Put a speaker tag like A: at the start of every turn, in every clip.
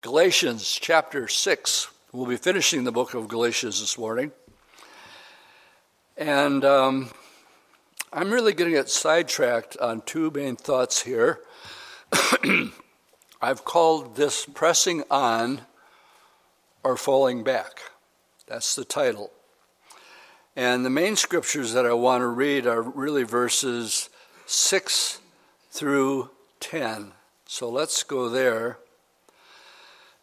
A: Galatians chapter 6. We'll be finishing the book of Galatians this morning. And um, I'm really going to get sidetracked on two main thoughts here. I've called this Pressing On or Falling Back. That's the title. And the main scriptures that I want to read are really verses 6 through 10. So let's go there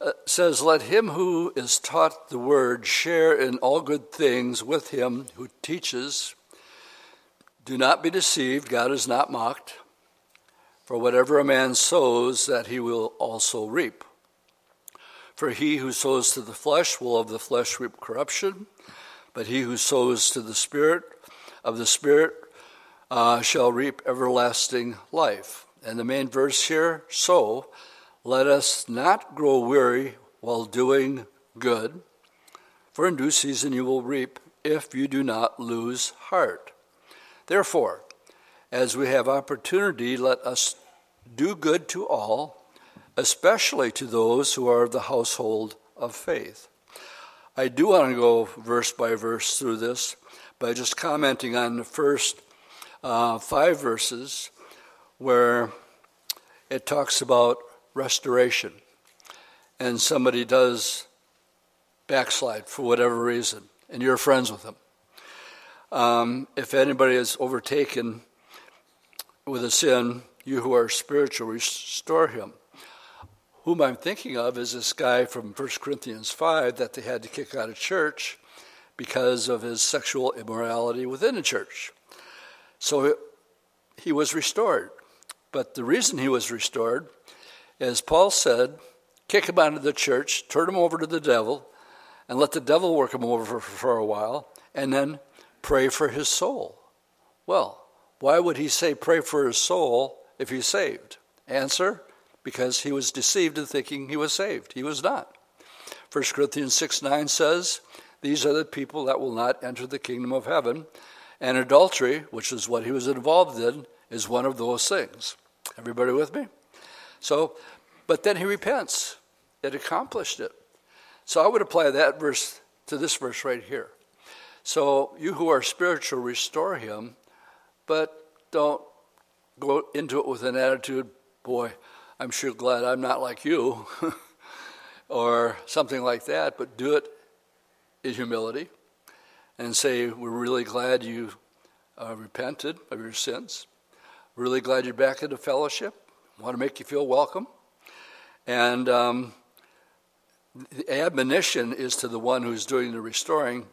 A: uh, says, Let him who is taught the word share in all good things with him who teaches. Do not be deceived, God is not mocked. For whatever a man sows, that he will also reap. For he who sows to the flesh will of the flesh reap corruption, but he who sows to the Spirit of the Spirit uh, shall reap everlasting life. And the main verse here, so, let us not grow weary while doing good, for in due season you will reap if you do not lose heart. Therefore, as we have opportunity, let us do good to all, especially to those who are of the household of faith. I do want to go verse by verse through this by just commenting on the first uh, five verses where it talks about restoration and somebody does backslide for whatever reason and you're friends with them, um, if anybody is overtaken with a sin, you who are spiritual, restore him. Whom I'm thinking of is this guy from 1 Corinthians 5 that they had to kick out of church because of his sexual immorality within the church. So he was restored. But the reason he was restored as Paul said, kick him out of the church, turn him over to the devil, and let the devil work him over for, for a while, and then pray for his soul. Well, why would he say pray for his soul if he's saved? Answer because he was deceived in thinking he was saved. He was not. 1 Corinthians 6 9 says, These are the people that will not enter the kingdom of heaven. And adultery, which is what he was involved in, is one of those things. Everybody with me? So, but then he repents. It accomplished it. So I would apply that verse to this verse right here. So you who are spiritual, restore him, but don't go into it with an attitude, boy, I'm sure glad I'm not like you, or something like that, but do it in humility and say, We're really glad you uh, repented of your sins. Really glad you're back into fellowship want to make you feel welcome. And um, the admonition is to the one who's doing the restoring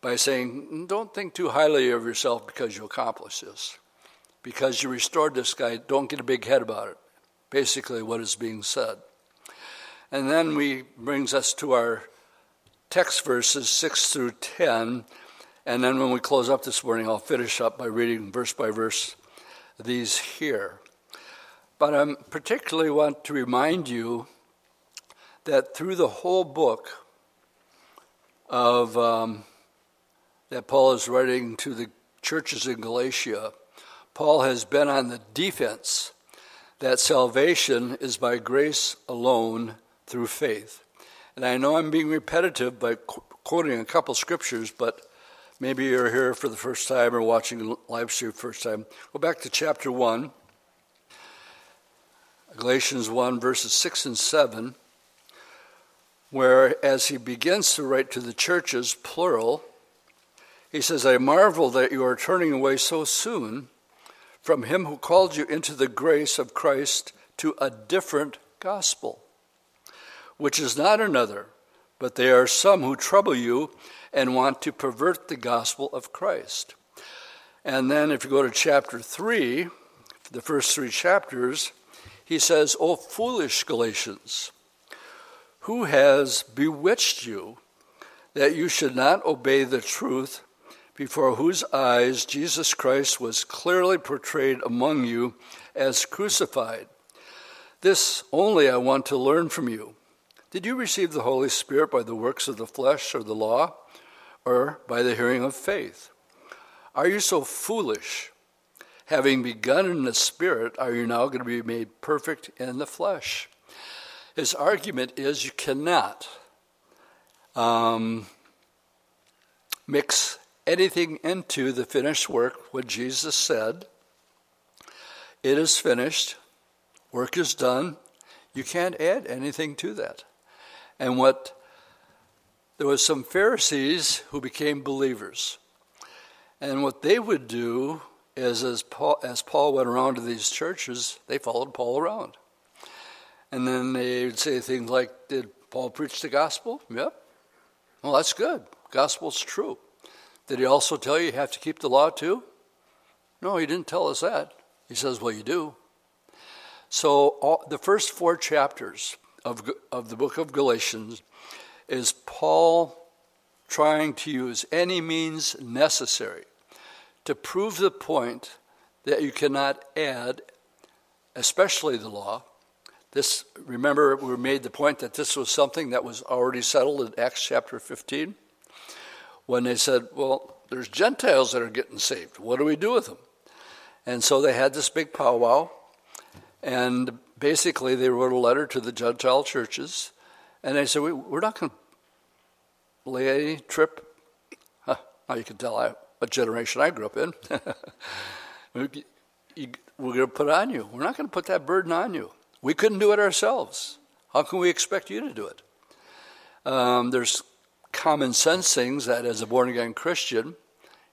A: by saying, Don't think too highly of yourself because you accomplished this. Because you restored this guy, don't get a big head about it. Basically, what is being said. And then we brings us to our text verses 6 through 10. And then when we close up this morning, I'll finish up by reading verse by verse these here. But I particularly want to remind you that through the whole book of um, that Paul is writing to the churches in Galatia, Paul has been on the defense that salvation is by grace alone through faith. And I know I'm being repetitive by qu- quoting a couple scriptures, but maybe you're here for the first time or watching live stream first time. Go back to chapter 1 Galatians 1, verses 6 and 7, where as he begins to write to the churches, plural, he says, I marvel that you are turning away so soon from him who called you into the grace of Christ to a different gospel, which is not another, but there are some who trouble you and want to pervert the gospel of Christ. And then if you go to chapter 3, the first three chapters, he says, O foolish Galatians, who has bewitched you that you should not obey the truth, before whose eyes Jesus Christ was clearly portrayed among you as crucified? This only I want to learn from you. Did you receive the Holy Spirit by the works of the flesh or the law, or by the hearing of faith? Are you so foolish? Having begun in the Spirit, are you now going to be made perfect in the flesh? His argument is you cannot um, mix anything into the finished work what Jesus said. It is finished, work is done. You can't add anything to that. And what there was some Pharisees who became believers. And what they would do is as Paul, as Paul went around to these churches, they followed Paul around. And then they would say things like, Did Paul preach the gospel? Yep. Well, that's good. Gospel's true. Did he also tell you you have to keep the law too? No, he didn't tell us that. He says, Well, you do. So all, the first four chapters of, of the book of Galatians is Paul trying to use any means necessary to prove the point that you cannot add, especially the law. This, remember, we made the point that this was something that was already settled in Acts chapter 15 when they said, Well, there's Gentiles that are getting saved. What do we do with them? And so they had this big powwow, and basically they wrote a letter to the Gentile churches, and they said, we, are not going to lay any trip. Huh, now you can tell I, what generation I grew up in. we're going to put on you. We're not going to put that burden on you. We couldn't do it ourselves. How can we expect you to do it? Um, there's common sense things that, as a born again Christian,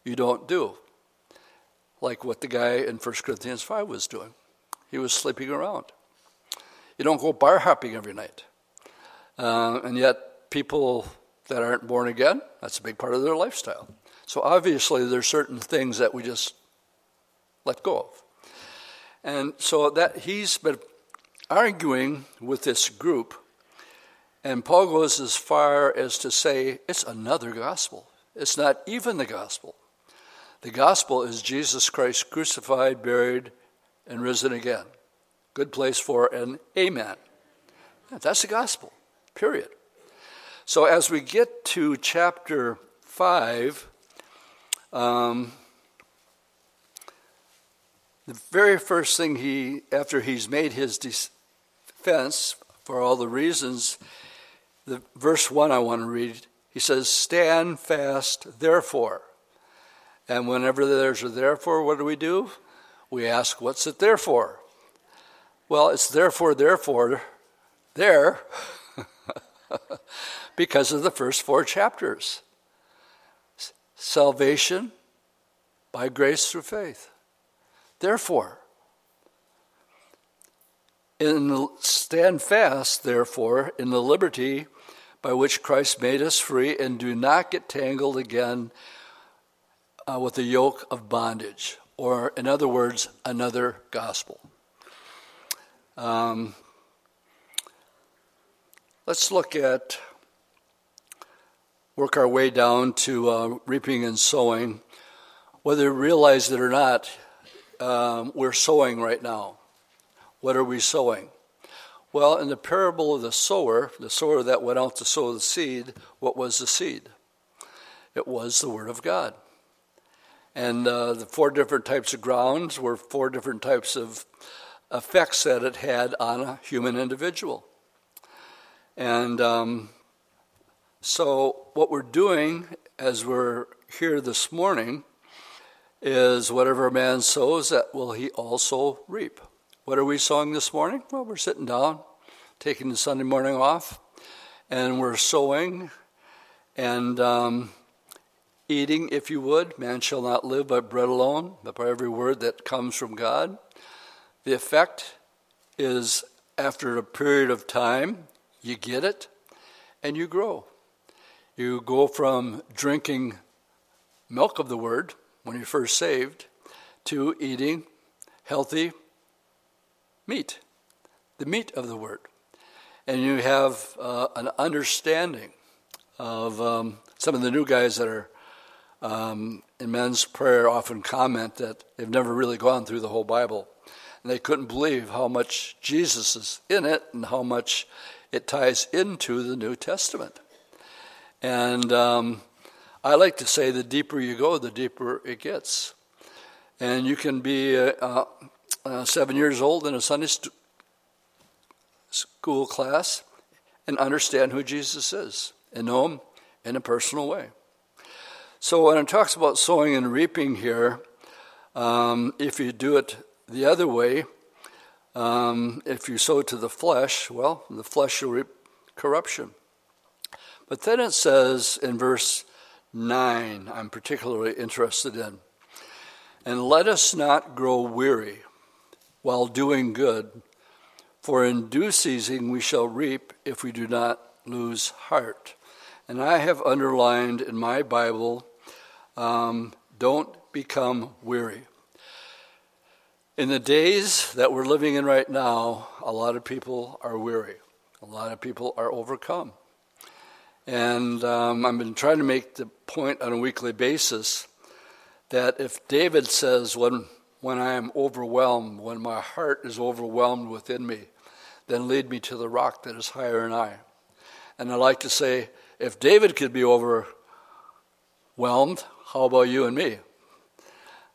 A: you don't do. Like what the guy in 1 Corinthians 5 was doing. He was sleeping around. You don't go bar hopping every night. Uh, and yet, people that aren't born again, that's a big part of their lifestyle. So obviously, there's certain things that we just let go of. And so that he's been arguing with this group, and Paul goes as far as to say it's another gospel. It's not even the gospel. The gospel is Jesus Christ crucified, buried, and risen again. Good place for an amen. That's the gospel, period. So as we get to chapter 5, um, the very first thing he, after he's made his defense for all the reasons, the verse 1 I want to read, he says, Stand fast, therefore. And whenever there's a therefore, what do we do? We ask, What's it there for? Well, it's therefore, therefore, there, because of the first four chapters salvation by grace through faith. Therefore, in the, stand fast, therefore, in the liberty by which Christ made us free, and do not get tangled again uh, with the yoke of bondage, or in other words, another gospel. Um, let's look at work our way down to uh, reaping and sowing. Whether we realize it or not, um, we're sowing right now. What are we sowing? Well, in the parable of the sower, the sower that went out to sow the seed, what was the seed? It was the Word of God. And uh, the four different types of grounds were four different types of effects that it had on a human individual. And um, so, what we're doing as we're here this morning is whatever a man sows, that will he also reap. What are we sowing this morning? Well, we're sitting down, taking the Sunday morning off, and we're sowing and um, eating, if you would. Man shall not live by bread alone, but by every word that comes from God. The effect is after a period of time, you get it and you grow. You go from drinking milk of the word when you're first saved to eating healthy meat, the meat of the word. And you have uh, an understanding of um, some of the new guys that are um, in men's prayer often comment that they've never really gone through the whole Bible. And they couldn't believe how much Jesus is in it and how much it ties into the New Testament. And um, I like to say the deeper you go, the deeper it gets. And you can be uh, uh, seven years old in a Sunday st- school class and understand who Jesus is and know him in a personal way. So when it talks about sowing and reaping here, um, if you do it the other way, um, if you sow to the flesh, well, the flesh will reap corruption. But then it says in verse 9, I'm particularly interested in, and let us not grow weary while doing good, for in due season we shall reap if we do not lose heart. And I have underlined in my Bible, um, don't become weary. In the days that we're living in right now, a lot of people are weary. A lot of people are overcome. And um, I've been trying to make the point on a weekly basis that if David says, when, when I am overwhelmed, when my heart is overwhelmed within me, then lead me to the rock that is higher than I. And I like to say, if David could be overwhelmed, how about you and me?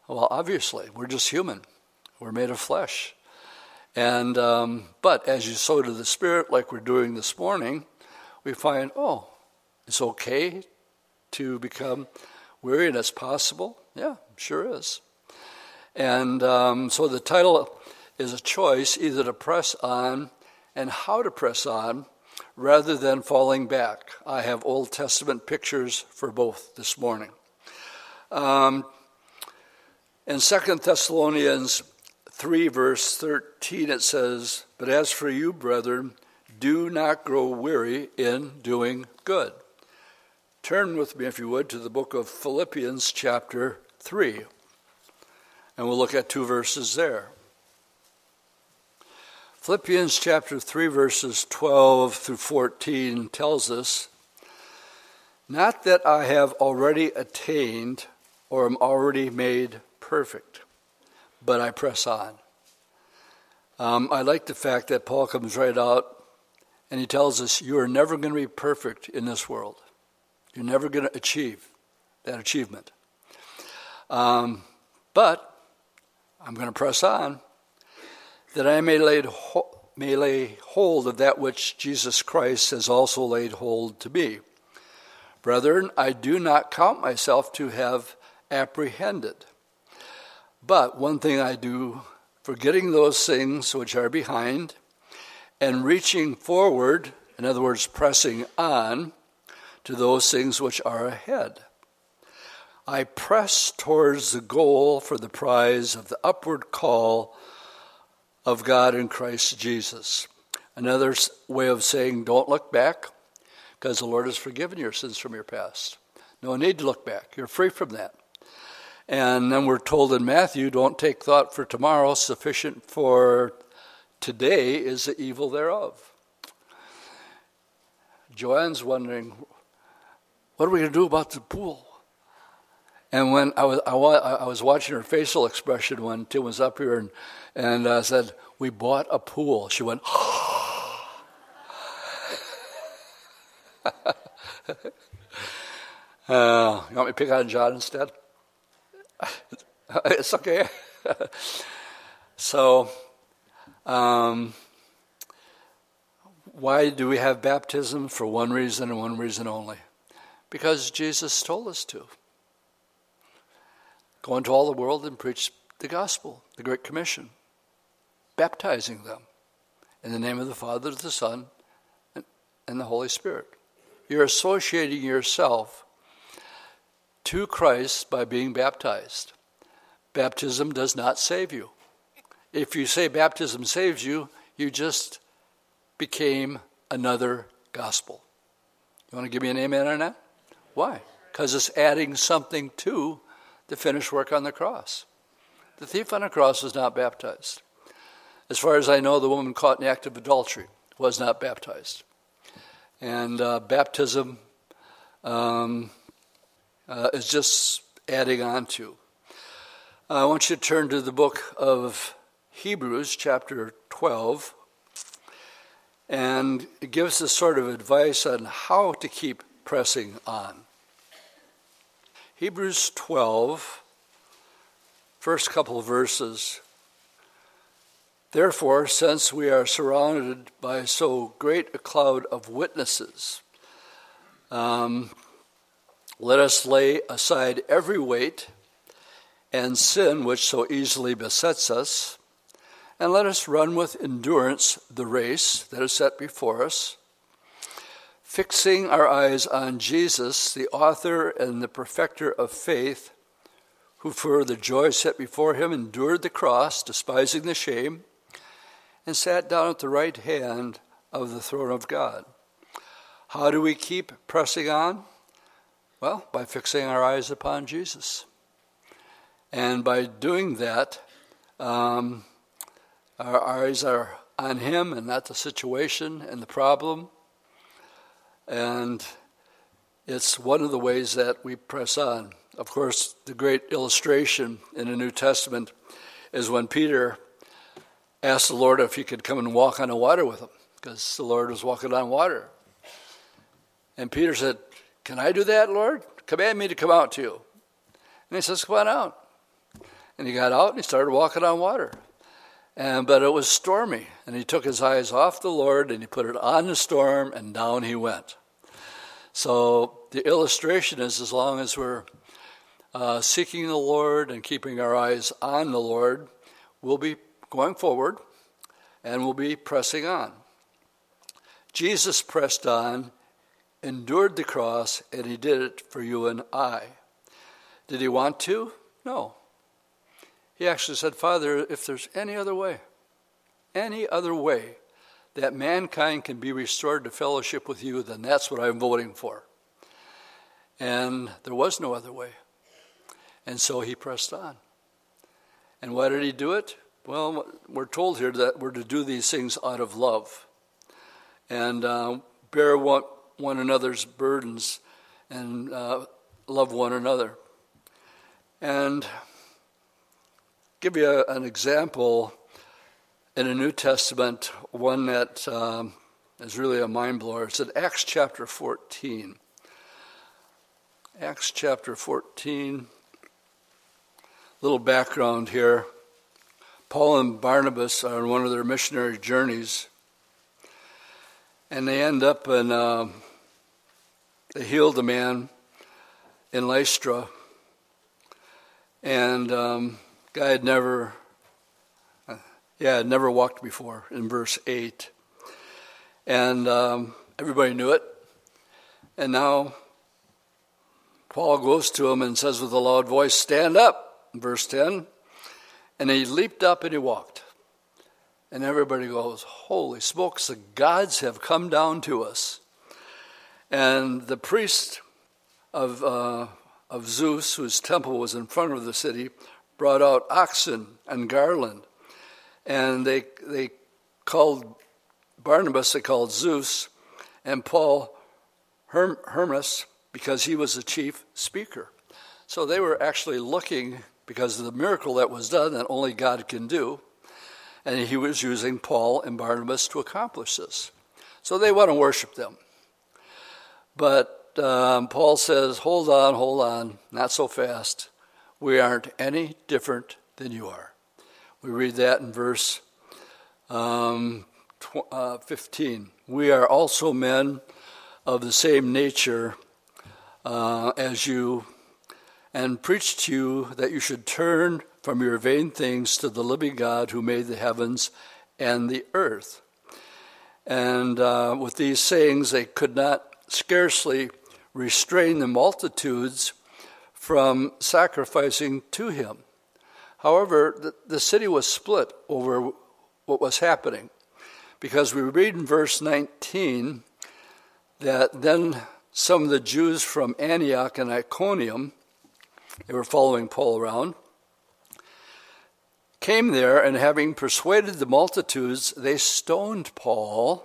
A: Well, obviously, we're just human. We're made of flesh. And um, but as you sow to the Spirit, like we're doing this morning, we find, oh, it's okay to become weary, and it's possible. Yeah, sure is. And um, so the title is a choice either to press on and how to press on rather than falling back. I have Old Testament pictures for both this morning. Um, in 2 Thessalonians 3, verse 13, it says, But as for you, brethren, do not grow weary in doing good. Turn with me, if you would, to the book of Philippians, chapter 3, and we'll look at two verses there. Philippians chapter 3, verses 12 through 14 tells us, Not that I have already attained or am already made perfect, but I press on. Um, I like the fact that Paul comes right out and he tells us, You are never going to be perfect in this world. You're never going to achieve that achievement. Um, but I'm going to press on that I may lay, may lay hold of that which Jesus Christ has also laid hold to me. Brethren, I do not count myself to have apprehended. But one thing I do, forgetting those things which are behind, and reaching forward, in other words, pressing on to those things which are ahead. I press towards the goal for the prize of the upward call of God in Christ Jesus. Another way of saying, don't look back, because the Lord has forgiven your sins from your past. No need to look back. You're free from that. And then we're told in Matthew, don't take thought for tomorrow, sufficient for today is the evil thereof. Joanne's wondering, what are we going to do about the pool? And when I was, I, I was watching her facial expression when Tim was up here and, and I said, We bought a pool. She went, uh, You want me to pick on John instead? it's okay. so, um, why do we have baptism? For one reason and one reason only because Jesus told us to. Go into all the world and preach the gospel, the Great Commission, baptizing them in the name of the Father, the Son, and the Holy Spirit. You're associating yourself to Christ by being baptized. Baptism does not save you. If you say baptism saves you, you just became another gospel. You want to give me an amen on that? Why? Because it's adding something to the finished work on the cross. The thief on the cross was not baptized. As far as I know, the woman caught in the act of adultery was not baptized. And uh, baptism um, uh, is just adding on to. I want you to turn to the book of Hebrews, chapter 12, and it gives us sort of advice on how to keep pressing on. Hebrews 12, first couple verses. Therefore, since we are surrounded by so great a cloud of witnesses, um, let us lay aside every weight and sin which so easily besets us, and let us run with endurance the race that is set before us, fixing our eyes on Jesus, the author and the perfecter of faith, who for the joy set before him endured the cross, despising the shame and sat down at the right hand of the throne of God. How do we keep pressing on? Well, by fixing our eyes upon Jesus. And by doing that, um, our eyes are on Him and not the situation and the problem. And it's one of the ways that we press on. Of course, the great illustration in the New Testament is when Peter asked the Lord if he could come and walk on the water with him, because the Lord was walking on water. And Peter said, Can I do that, Lord? Command me to come out to you. And he says, Come on out. And he got out and he started walking on water. And but it was stormy, and he took his eyes off the Lord and he put it on the storm, and down he went. So the illustration is as long as we're uh, seeking the Lord and keeping our eyes on the Lord, we'll be going forward and we'll be pressing on. Jesus pressed on, endured the cross, and he did it for you and I. Did he want to? No. He actually said, Father, if there's any other way, any other way that mankind can be restored to fellowship with you, then that's what I'm voting for. And there was no other way. And so he pressed on. And why did he do it? Well, we're told here that we're to do these things out of love and uh, bear one, one, another's burdens and uh, love one another. And give you an example in the New Testament, one that um, is really a mind blower. It's in Acts chapter 14. Acts chapter 14. Little background here. Paul and Barnabas are on one of their missionary journeys, and they end up in, uh, they healed a man in Lystra, and um, guy had never, uh, yeah, had never walked before in verse 8. And um, everybody knew it. And now Paul goes to him and says with a loud voice, Stand up, verse 10. And he leaped up and he walked. And everybody goes, Holy smokes, the gods have come down to us. And the priest of, uh, of Zeus, whose temple was in front of the city, brought out oxen and garland. And they, they called Barnabas, they called Zeus, and Paul Herm, Hermes, because he was the chief speaker. So they were actually looking because of the miracle that was done that only God can do. And he was using Paul and Barnabas to accomplish this. So they want to worship them. But um, Paul says, hold on, hold on, not so fast. We aren't any different than you are. We read that in verse um, tw- uh, 15. We are also men of the same nature uh, as you and preach to you that you should turn from your vain things to the living God who made the heavens and the earth. And uh, with these sayings, they could not scarcely restrain the multitudes from sacrificing to him. However, the, the city was split over what was happening because we read in verse 19 that then some of the Jews from Antioch and Iconium they were following Paul around, came there, and having persuaded the multitudes, they stoned Paul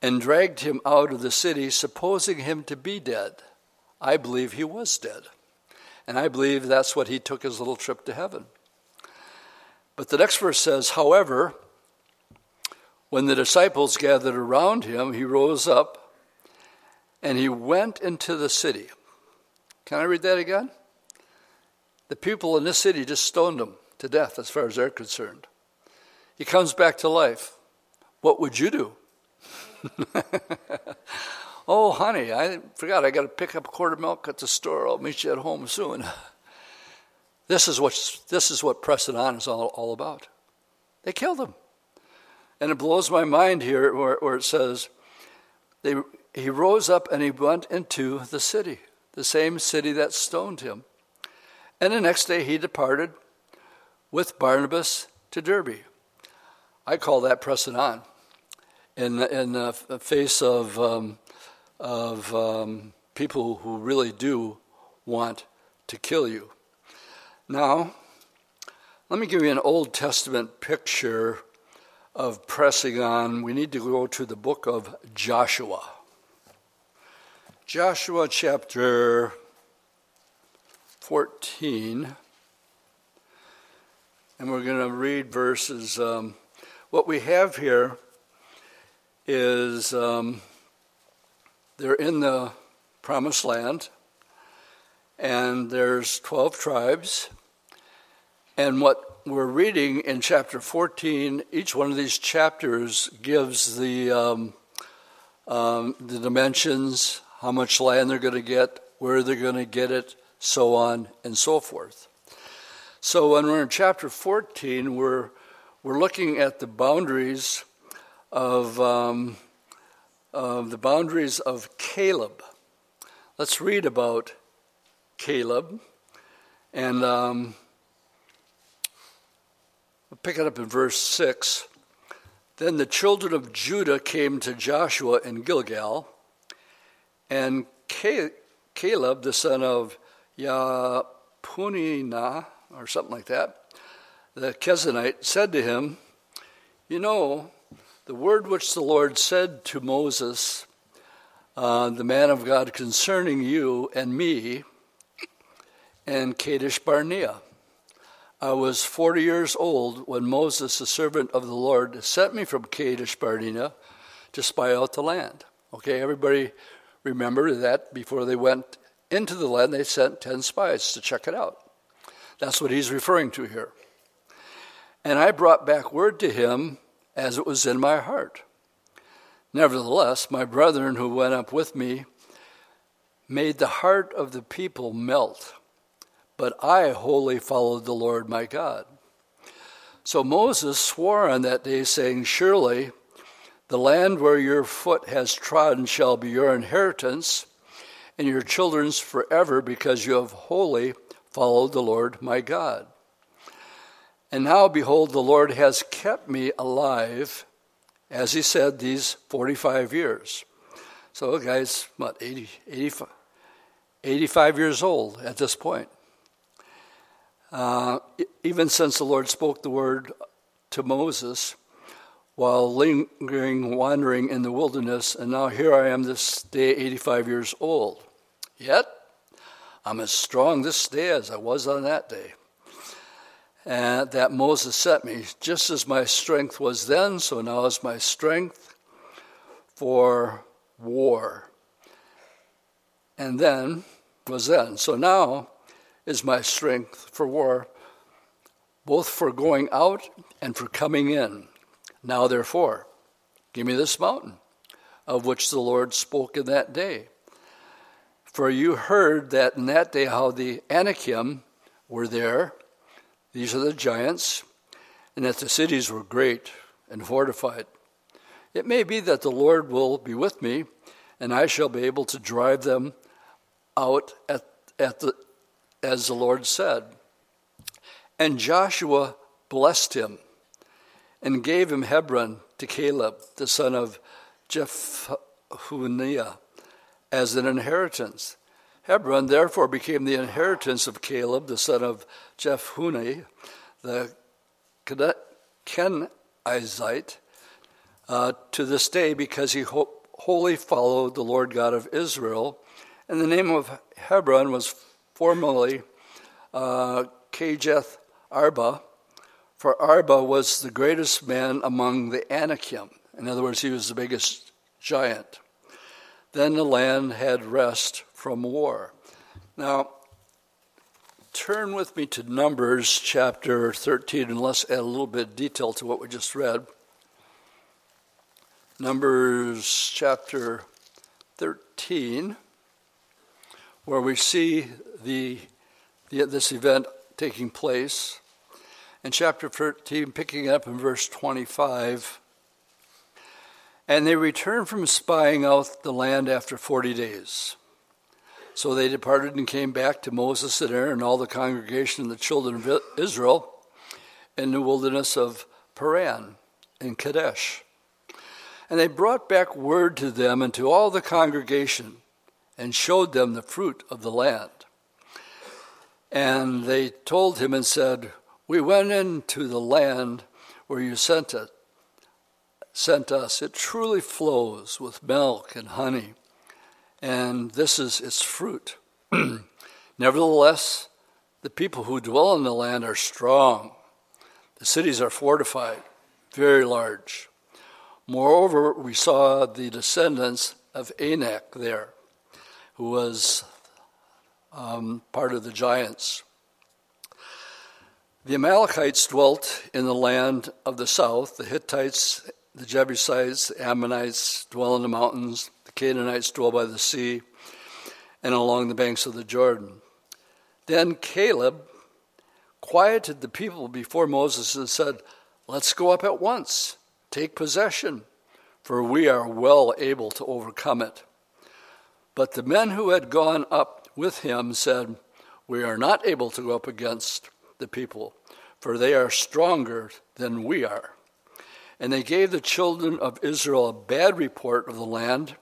A: and dragged him out of the city, supposing him to be dead. I believe he was dead. And I believe that's what he took his little trip to heaven. But the next verse says, however, when the disciples gathered around him, he rose up and he went into the city. Can I read that again? The people in this city just stoned him to death as far as they're concerned. he comes back to life. What would you do? oh, honey, I forgot I got to pick up a quart of milk at the store. I'll meet you at home soon. This is what, this is what pressing on is all, all about. They killed him. And it blows my mind here where, where it says, they, he rose up and he went into the city, the same city that stoned him. And the next day he departed with Barnabas to Derbe. I call that pressing on. In, in the face of, um, of um, people who really do want to kill you. Now, let me give you an Old Testament picture of pressing on. We need to go to the book of Joshua. Joshua chapter 14. And we're going to read verses. Um, what we have here is um, they're in the promised land, and there's 12 tribes. And what we're reading in chapter 14, each one of these chapters gives the, um, um, the dimensions, how much land they're going to get, where they're going to get it, so on and so forth. So when we're in chapter 14, we're, we're looking at the boundaries of, um, of the boundaries of Caleb. Let's read about Caleb. And um, we'll pick it up in verse 6. Then the children of Judah came to Joshua in Gilgal, and Caleb, the son of Yapunina, or something like that, the Kenizzite said to him, You know, the word which the Lord said to Moses, uh, the man of God, concerning you and me and Kadesh Barnea. I was 40 years old when Moses, the servant of the Lord, sent me from Kadesh Barnea to spy out the land. Okay, everybody remember that before they went into the land, they sent 10 spies to check it out. That's what he's referring to here. And I brought back word to him as it was in my heart. Nevertheless, my brethren who went up with me made the heart of the people melt, but I wholly followed the Lord my God. So Moses swore on that day, saying, Surely the land where your foot has trodden shall be your inheritance, and your children's forever, because you have wholly followed the Lord my God. And now, behold, the Lord has kept me alive, as he said, these 45 years. So, guys, what, 80, 85, 85 years old at this point. Uh, even since the Lord spoke the word to Moses while lingering, wandering in the wilderness, and now here I am this day, 85 years old. Yet, I'm as strong this day as I was on that day. And that Moses sent me, just as my strength was then, so now is my strength for war. And then was then. So now is my strength for war, both for going out and for coming in. Now, therefore, give me this mountain of which the Lord spoke in that day. For you heard that in that day how the Anakim were there, these are the giants, and that the cities were great and fortified. It may be that the Lord will be with me, and I shall be able to drive them out at, at the, as the Lord said. And Joshua blessed him and gave him Hebron to Caleb, the son of Jephunneh, as an inheritance. Hebron therefore became the inheritance of Caleb, the son of Jephunneh, the Kenizzite, uh, to this day because he ho- wholly followed the Lord God of Israel. And the name of Hebron was formerly uh, Kirjath Arba, for Arba was the greatest man among the Anakim. In other words, he was the biggest giant. Then the land had rest from war. Now, turn with me to Numbers chapter 13 and let's add a little bit of detail to what we just read. Numbers chapter 13, where we see the, the, this event taking place. And chapter 13, picking up in verse 25. And they returned from spying out the land after 40 days. So they departed and came back to Moses and Aaron and all the congregation of the children of Israel in the wilderness of Paran in Kadesh. And they brought back word to them and to all the congregation and showed them the fruit of the land. And they told him and said, We went into the land where you sent it, sent us. It truly flows with milk and honey and this is its fruit. Nevertheless, the people who dwell in the land are strong. The cities are fortified, very large. Moreover, we saw the descendants of Anak there, who was um, part of the giants. The Amalekites dwelt in the land of the south. The Hittites, the Jebusites, the Ammonites dwell in the mountains. Canaanites dwell by the sea and along the banks of the Jordan. Then Caleb quieted the people before Moses and said, Let's go up at once, take possession, for we are well able to overcome it. But the men who had gone up with him said, We are not able to go up against the people, for they are stronger than we are. And they gave the children of Israel a bad report of the land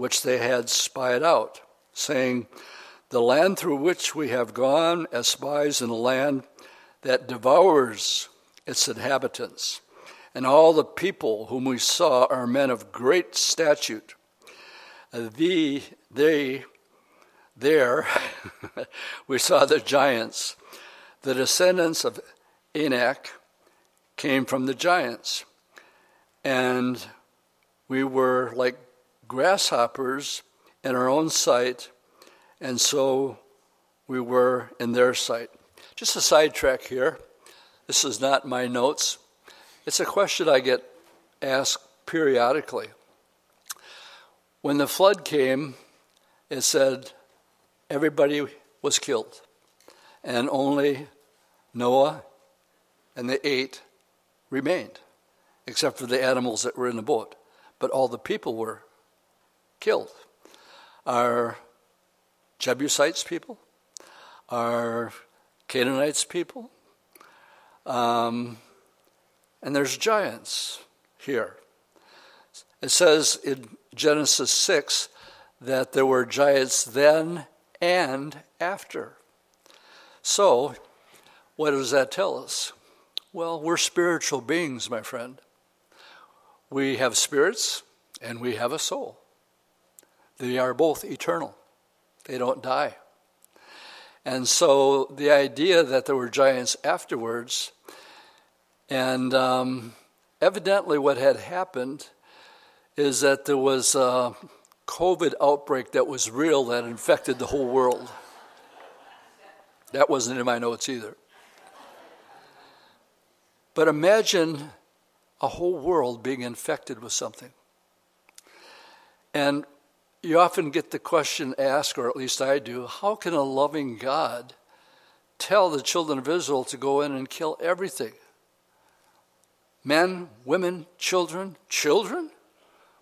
A: which they had spied out, saying, The land through which we have gone as spies in a land that devours its inhabitants, and all the people whom we saw are men of great statute. The, they, there, we saw the giants. The descendants of Anak came from the giants, and we were like grasshoppers in our own sight, and so we were in their sight. Just a sidetrack here. This is not my notes. It's a question I get asked periodically. When the flood came, it said everybody was killed, and only Noah and the eight remained, except for the animals that were in the boat. But all the people were killed are Jebusites people, are Canaanites people, um, and there's giants here. It says in Genesis 6 that there were giants then and after. So, what does that tell us? Well, we're spiritual beings, my friend. We have spirits and we have a soul. They are both eternal, they don't die. And so the idea that there were giants afterwards, and um, evidently what had happened is that there was a COVID outbreak that was real that infected the whole world. That wasn't in my notes either. But imagine a whole world being infected with something. And you often get the question asked, or at least I do, how can a loving God tell the children of Israel to go in and kill everything? Men, women, children, children?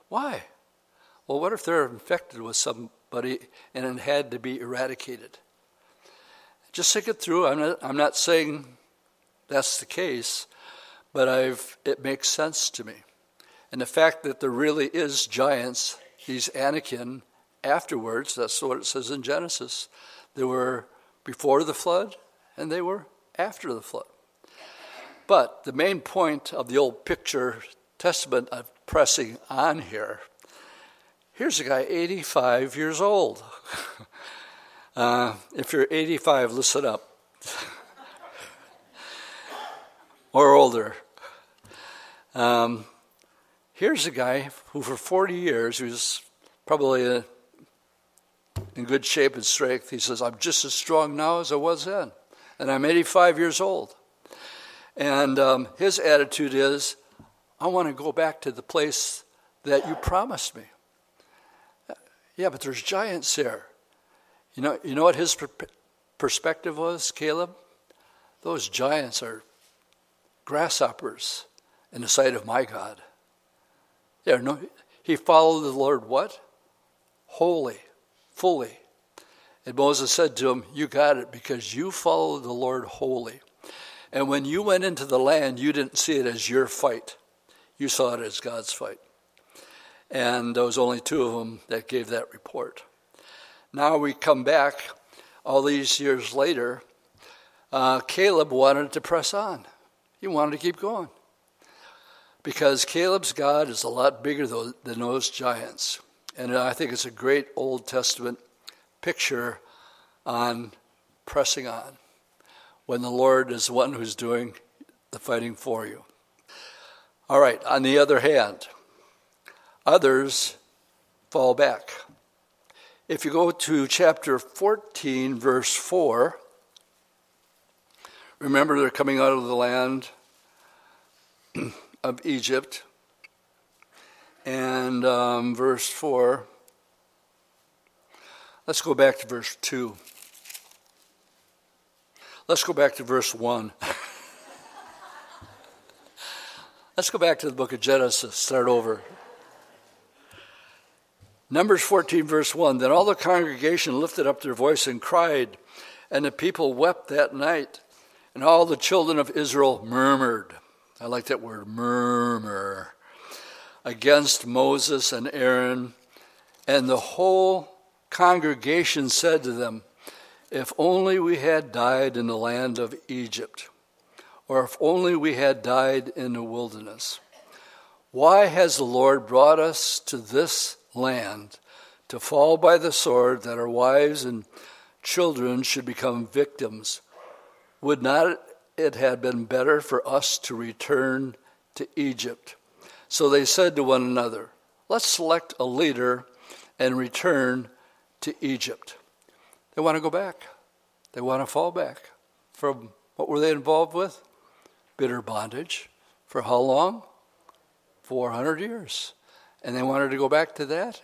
A: Why? Well, what if they're infected with somebody and it had to be eradicated? Just think it through. I'm not, I'm not saying that's the case, but I've, it makes sense to me. And the fact that there really is giants these Anakim afterwards. That's what it says in Genesis. They were before the flood and they were after the flood. But the main point of the old picture testament of pressing on here here's a guy 85 years old. uh, if you're 85, listen up. or older. Um, Here's a guy who, for 40 years, was probably in good shape and strength. He says, I'm just as strong now as I was then. and I'm 85 years old. And um, his attitude is, I want to go back to the place that you promised me. Yeah, but there's giants there. You know, you know what his per- perspective was, Caleb? Those giants are grasshoppers in the sight of my God. Yeah, no, he followed the Lord what? Wholly, fully. And Moses said to him, You got it because you followed the Lord wholly. And when you went into the land, you didn't see it as your fight, you saw it as God's fight. And there was only two of them that gave that report. Now we come back all these years later. Uh, Caleb wanted to press on, he wanted to keep going. Because Caleb's God is a lot bigger than those giants. And I think it's a great Old Testament picture on pressing on when the Lord is the one who's doing the fighting for you. All right, on the other hand, others fall back. If you go to chapter 14, verse 4, remember they're coming out of the land of Egypt. And um, verse 4, let's go back to verse 2. Let's go back to verse 1. let's go back to the book of Genesis, start over. Numbers 14, verse 1 Then all the congregation lifted up their voice and cried, and the people wept that night, and all the children of Israel murmured. I like that word, murmur, against Moses and Aaron. And the whole congregation said to them, if only we had died in the land of Egypt, or if only we had died in the wilderness. Why has the Lord brought us to this land to fall by the sword that our wives and children should become victims? Would not it had been better for us to return to Egypt? So they said to one another, Let's select a leader and return to Egypt. They want to go back. They want to fall back from what were they involved with? Bitter bondage. For how long? 400 years. And they wanted to go back to that?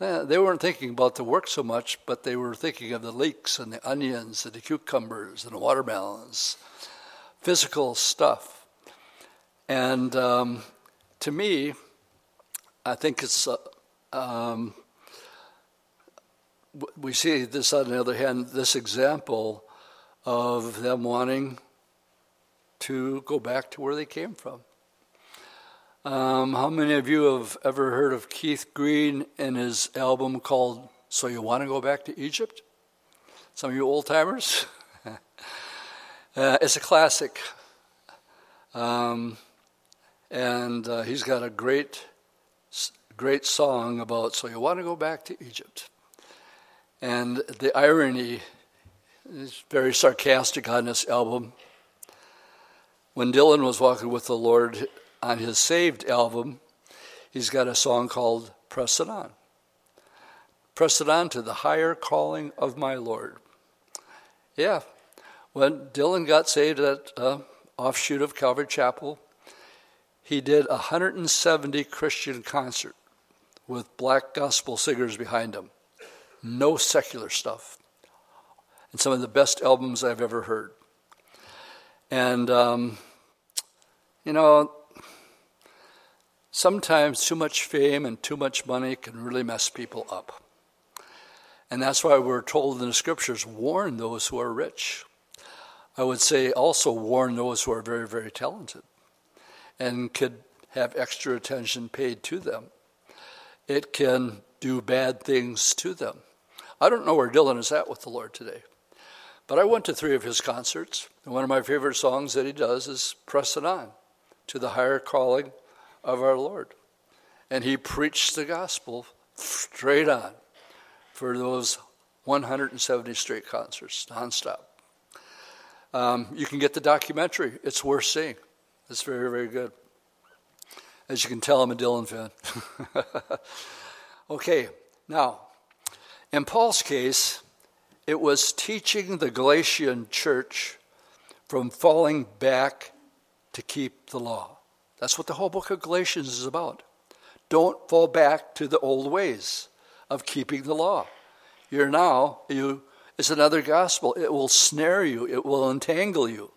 A: They weren't thinking about the work so much, but they were thinking of the leeks and the onions and the cucumbers and the watermelons, physical stuff. And um, to me, I think it's uh, um, we see this, on the other hand, this example of them wanting to go back to where they came from. Um, how many of you have ever heard of Keith Green and his album called So You Want to Go Back to Egypt? Some of you old timers? uh, it's a classic. Um, and uh, he's got a great, great song about So You Want to Go Back to Egypt. And the irony is very sarcastic on this album. When Dylan was walking with the Lord on his Saved album, he's got a song called Pressing On. Press it on to the higher calling of my Lord. Yeah, when Dylan got saved at uh, offshoot of Calvary Chapel, he did a 170 Christian concert with black gospel singers behind him no secular stuff. And some of the best albums I've ever heard. And, um, you know, sometimes too much fame and too much money can really mess people up. And that's why we're told in the scriptures warn those who are rich. I would say also warn those who are very, very talented and could have extra attention paid to them. It can do bad things to them. I don't know where Dylan is at with the Lord today. But I went to three of his concerts, and one of my favorite songs that he does is Pressing On to the higher calling of our Lord. And he preached the gospel straight on for those 170 straight concerts, nonstop. Um, you can get the documentary, it's worth seeing. It's very, very good. As you can tell, I'm a Dylan fan. okay, now, in Paul's case, It was teaching the Galatian church from falling back to keep the law. That's what the whole book of Galatians is about. Don't fall back to the old ways of keeping the law. You're now, you, it's another gospel. It will snare you, it will entangle you.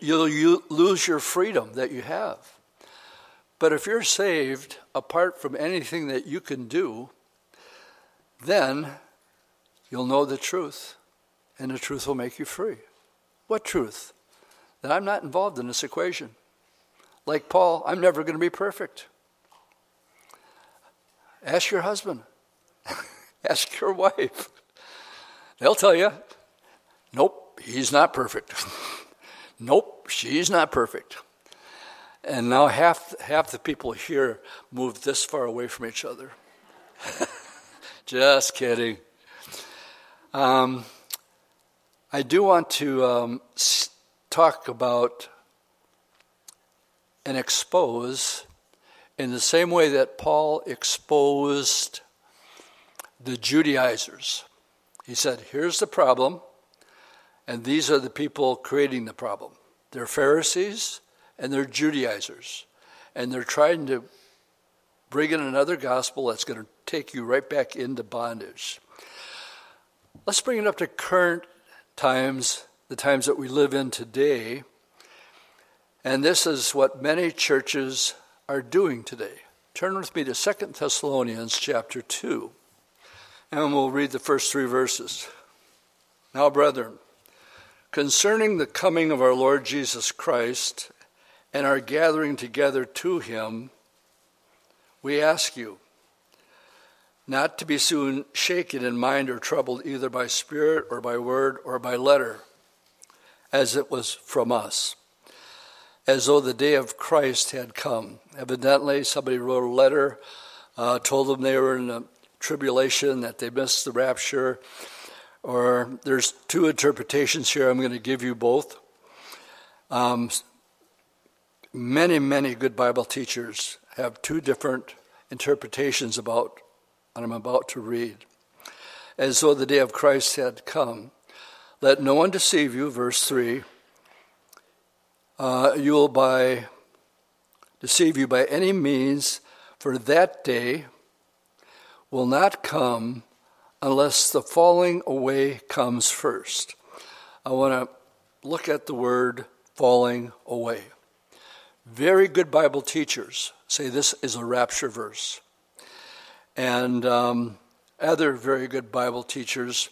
A: You'll you lose your freedom that you have. But if you're saved apart from anything that you can do, then you'll know the truth, and the truth will make you free. What truth? That I'm not involved in this equation. Like Paul, I'm never going to be perfect. Ask your husband, ask your wife. They'll tell you, nope, he's not perfect. nope, she's not perfect. And now half, half the people here moved this far away from each other. Just kidding. Um, I do want to um, talk about and expose in the same way that Paul exposed the Judaizers. He said, Here's the problem, and these are the people creating the problem. They're Pharisees and they're Judaizers, and they're trying to bring in another gospel that's going to take you right back into bondage. Let's bring it up to current times, the times that we live in today. And this is what many churches are doing today. Turn with me to 2 Thessalonians chapter 2, and we'll read the first three verses. Now, brethren, concerning the coming of our Lord Jesus Christ and our gathering together to him, we ask you not to be soon shaken in mind or troubled either by spirit or by word or by letter, as it was from us as though the day of Christ had come. Evidently, somebody wrote a letter, uh, told them they were in a tribulation, that they missed the rapture. Or there's two interpretations here. I'm going to give you both. Um, many, many good Bible teachers have two different interpretations about what I'm about to read. As though the day of Christ had come. Let no one deceive you, verse 3 uh, you will by deceive you by any means, for that day will not come unless the falling away comes first. I want to look at the word falling away. Very good Bible teachers say this is a rapture verse. And um, other very good Bible teachers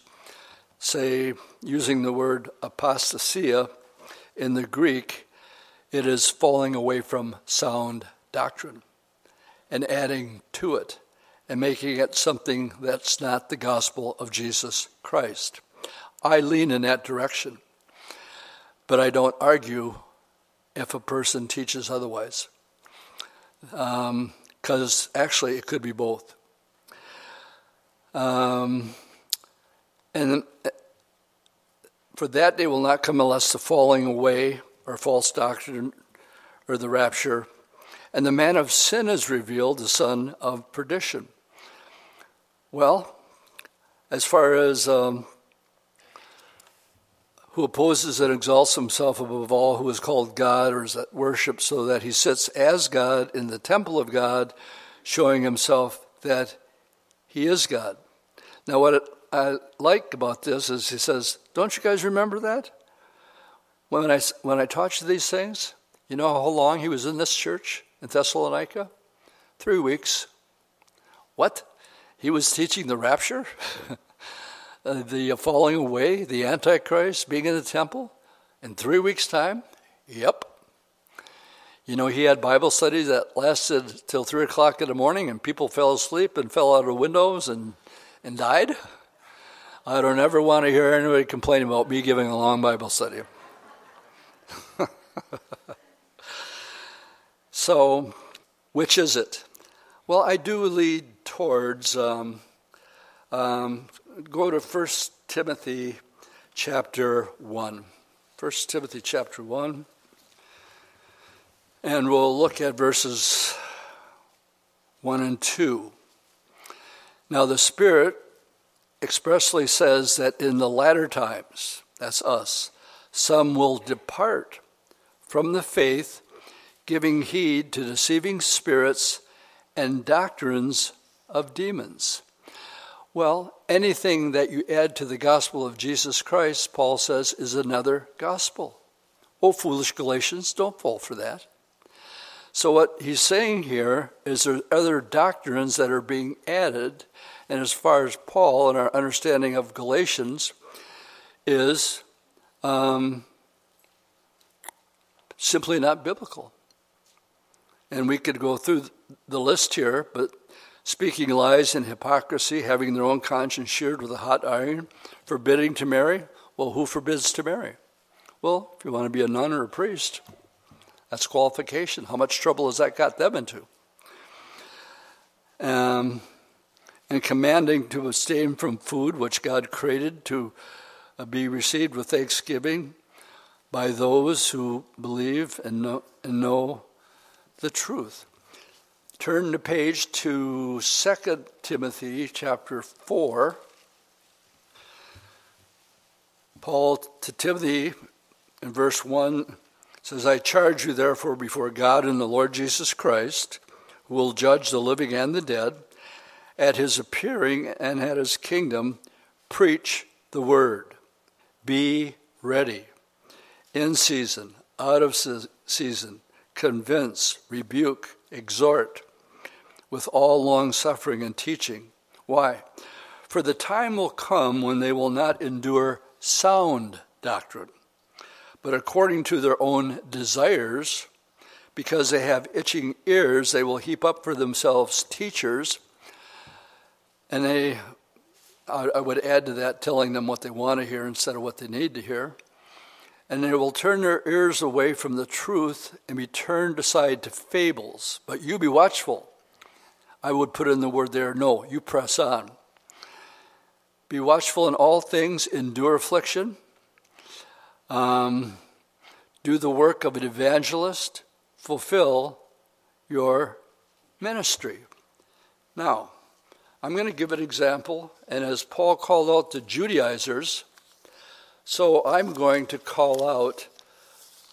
A: say, using the word apostasia in the Greek, it is falling away from sound doctrine and adding to it and making it something that's not the gospel of Jesus Christ. I lean in that direction, but I don't argue if a person teaches otherwise. Because um, actually, it could be both. Um, and uh, for that day will not come unless the falling away or false doctrine or the rapture. And the man of sin is revealed, the son of perdition. Well, as far as um, who opposes and exalts himself above all who is called God or is at worship, so that he sits as God in the temple of God, showing himself that he is God. Now, what I like about this is he says, Don't you guys remember that? When I, when I taught you these things, you know how long he was in this church in Thessalonica? Three weeks. What? He was teaching the rapture? Uh, the falling away, the Antichrist being in the temple in three weeks' time? Yep. You know, he had Bible studies that lasted till three o'clock in the morning, and people fell asleep and fell out of windows and, and died. I don't ever want to hear anybody complain about me giving a long Bible study. so, which is it? Well, I do lead towards, um, um, go to 1 Timothy chapter 1. 1 Timothy chapter 1. And we'll look at verses 1 and 2. Now, the Spirit expressly says that in the latter times, that's us, some will depart from the faith, giving heed to deceiving spirits and doctrines of demons. Well, anything that you add to the gospel of Jesus Christ, Paul says, is another gospel. Oh, foolish Galatians, don't fall for that. So, what he's saying here is there are other doctrines that are being added. And as far as Paul and our understanding of Galatians is um, simply not biblical. And we could go through the list here, but speaking lies and hypocrisy, having their own conscience sheared with a hot iron, forbidding to marry. Well, who forbids to marry? Well, if you want to be a nun or a priest, that's qualification. How much trouble has that got them into? Um, and commanding to abstain from food which God created to Uh, be received with thanksgiving by those who believe and know, and know the truth. Turn the page to 2 Timothy chapter 4. Paul to Timothy in verse 1 says, I charge you therefore before God and the Lord Jesus Christ, who will judge the living and the dead, at his appearing and at his kingdom, preach the word. Be ready. In season, out of season, convince, rebuke, exhort with all long suffering and teaching. Why? For the time will come when they will not endure sound doctrine, but according to their own desires, because they have itching ears, they will heap up for themselves teachers. And they, I would add to that, telling them what they want to hear instead of what they need to hear. And they will turn their ears away from the truth and be turned aside to fables. But you be watchful. I would put in the word there, no, you press on. Be watchful in all things, endure affliction, um, do the work of an evangelist, fulfill your ministry. Now, I'm going to give an example, and as Paul called out the Judaizers, so I'm going to call out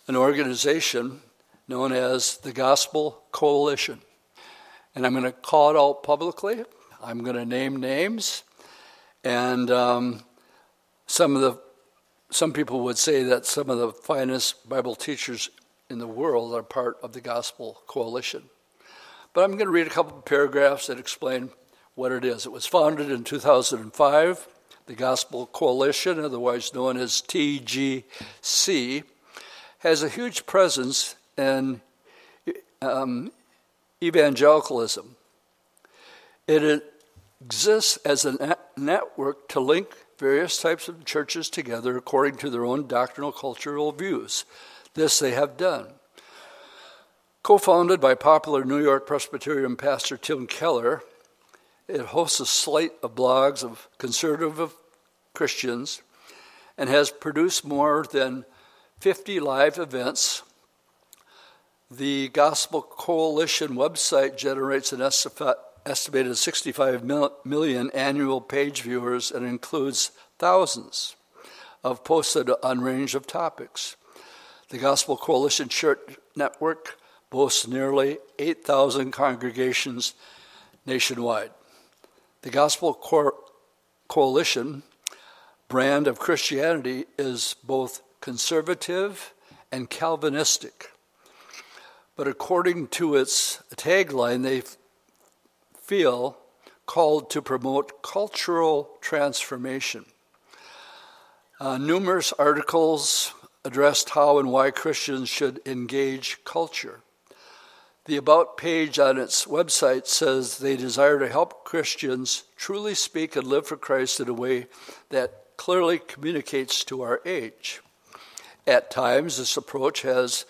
A: an organization known as the Gospel Coalition and I'm going to call it out publicly. I'm going to name names, and um, some of the some people would say that some of the finest Bible teachers in the world are part of the Gospel Coalition. But I'm going to read a couple of paragraphs that explain what it is. It was founded in 2005. The Gospel Coalition, otherwise known as TGC, has a huge presence in um, evangelicalism. It exists as a network to link various types of churches together according to their own doctrinal cultural views. This they have done. Co founded by popular New York Presbyterian pastor Tim Keller, it hosts a slate of blogs of conservative Christians and has produced more than 50 live events the Gospel Coalition website generates an estimated 65 million annual page viewers and includes thousands of posted on a range of topics. The Gospel Coalition Church Network boasts nearly 8,000 congregations nationwide. The Gospel Co- Coalition brand of Christianity is both conservative and Calvinistic. But according to its tagline, they feel called to promote cultural transformation. Uh, numerous articles addressed how and why Christians should engage culture. The About page on its website says they desire to help Christians truly speak and live for Christ in a way that clearly communicates to our age. At times, this approach has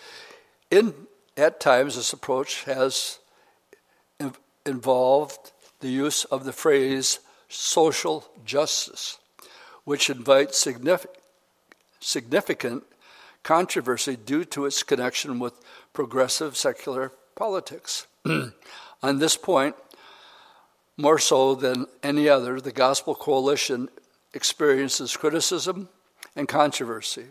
A: in, at times, this approach has involved the use of the phrase social justice, which invites significant, significant controversy due to its connection with progressive secular politics. On this point, More so than any other, the Gospel Coalition experiences criticism and controversy.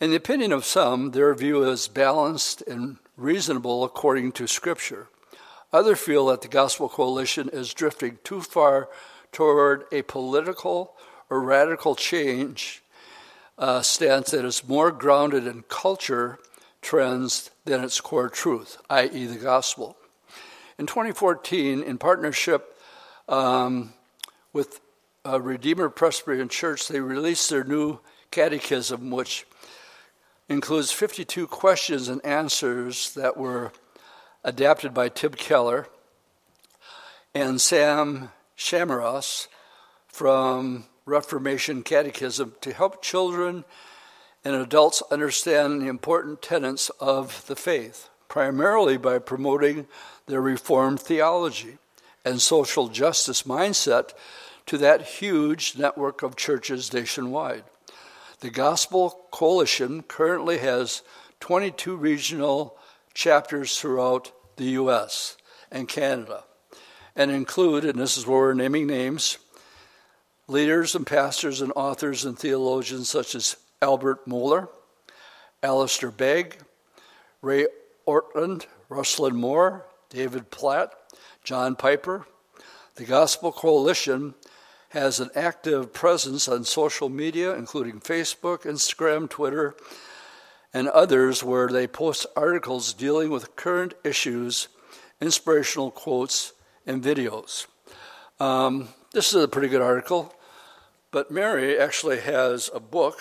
A: In the opinion of some, their view is balanced and reasonable according to Scripture. Others feel that the Gospel Coalition is drifting too far toward a political or radical change uh, stance that is more grounded in culture trends than its core truth, i.e., the gospel. In 2014, in partnership um, with uh, Redeemer Presbyterian Church, they released their new catechism, which includes 52 questions and answers that were adapted by Tim Keller and Sam Shammas from Reformation Catechism to help children and adults understand the important tenets of the faith, primarily by promoting their Reformed theology and social justice mindset to that huge network of churches nationwide. The Gospel Coalition currently has 22 regional chapters throughout the U.S. and Canada, and include, and this is where we're naming names, leaders and pastors and authors and theologians such as Albert Mohler, Alistair Begg, Ray Ortlund, Russell Moore, David Platt, John Piper. The Gospel Coalition has an active presence on social media, including Facebook, Instagram, Twitter, and others, where they post articles dealing with current issues, inspirational quotes, and videos. Um, this is a pretty good article. But Mary actually has a book.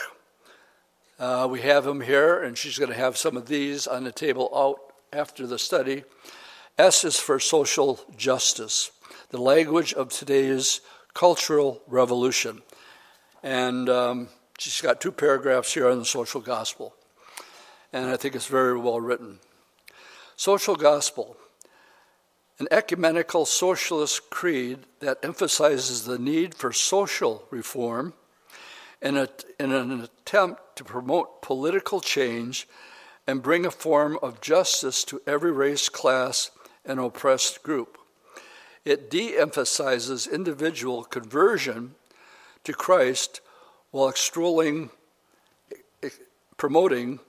A: Uh, we have them here, and she's going to have some of these on the table out after the study. S is for social justice, the language of today's cultural revolution. And um, she's got two paragraphs here on the social gospel. And I think it's very well written. Social gospel an ecumenical socialist creed that emphasizes the need for social reform in, a, in an attempt to promote political change and bring a form of justice to every race, class, and oppressed group. It de emphasizes individual conversion to Christ while extolling, promoting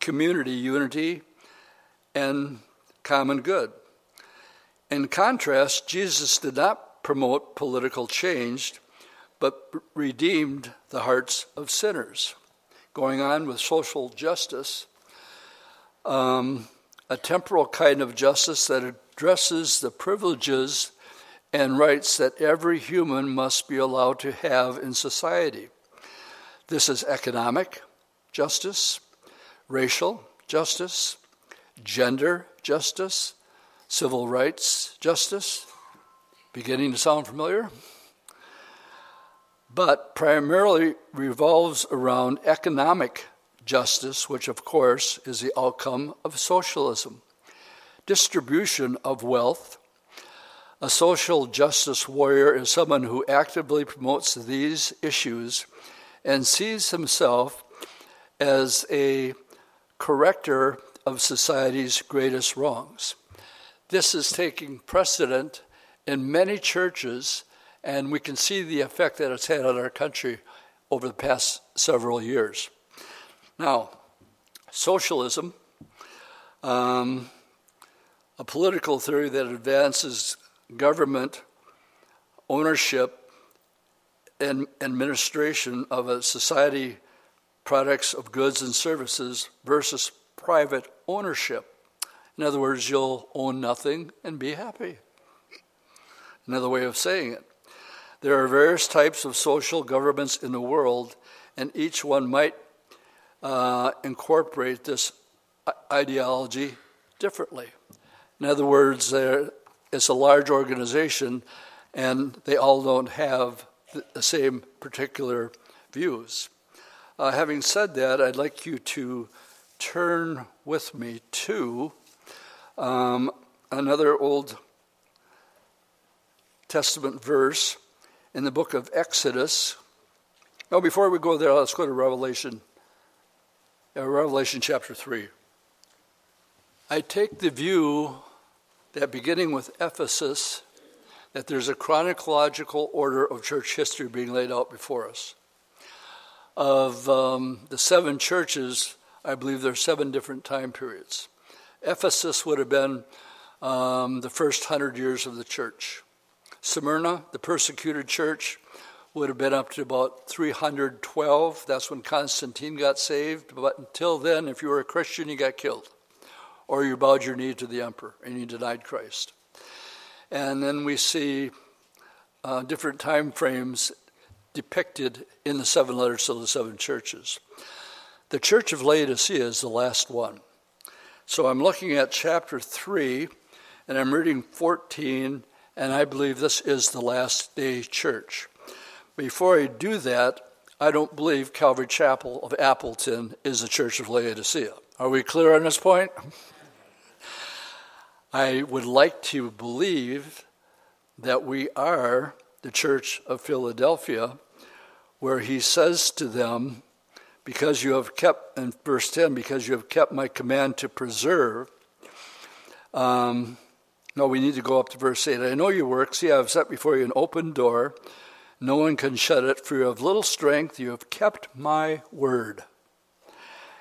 A: community unity and common good. In contrast, Jesus did not promote political change, but redeemed the hearts of sinners. Going on with social justice, um, a temporal kind of justice that addresses the privileges and rights that every human must be allowed to have in society. This is economic justice, racial justice, gender justice, civil rights justice, beginning to sound familiar, but primarily revolves around economic justice, which of course is the outcome of socialism. Distribution of wealth. A social justice warrior is someone who actively promotes these issues and sees himself as a corrector of society's greatest wrongs. This is taking precedent in many churches, and we can see the effect that it's had on our country over the past several years. Now, socialism, um, a political theory that advances government ownership and administration of a society products of goods and services versus private ownership in other words, you'll own nothing and be happy. Another way of saying it. There are various types of social governments in the world, and each one might uh, incorporate this ideology differently. In other words, it's a large organization, and they all don't have the same particular views. Uh, having said that, I'd like you to turn with me to um, another Old Testament verse in the book of Exodus. Oh, before we go there, let's go to Revelation, uh, Revelation chapter 3. I take the view that beginning with Ephesus, that there's a chronological order of church history being laid out before us. Of um, the seven churches, I believe there are seven different time periods. Ephesus would have been um, the first hundred years of the church. Smyrna, the persecuted church, would have been up to about 312. That's when Constantine got saved. But until then, if you were a Christian, you got killed. Or you bowed your knee to the emperor and you denied Christ. And then we see uh, different time frames depicted in the seven letters to the seven churches. The church of Laodicea is the last one. So I'm looking at chapter 3, and I'm reading 14, and I believe this is the last day church. Before I do that, I don't believe Calvary Chapel of Appleton is the church of Laodicea. Are we clear on this point? I would like to believe that we are the church of Philadelphia, where he says to them, Because you have kept, in verse 10, because you have kept my command to preserve. Um, no, we need to go up to verse 8. I know your works. See, I have set before you an open door. No one can shut it, for you have little strength. You have kept my word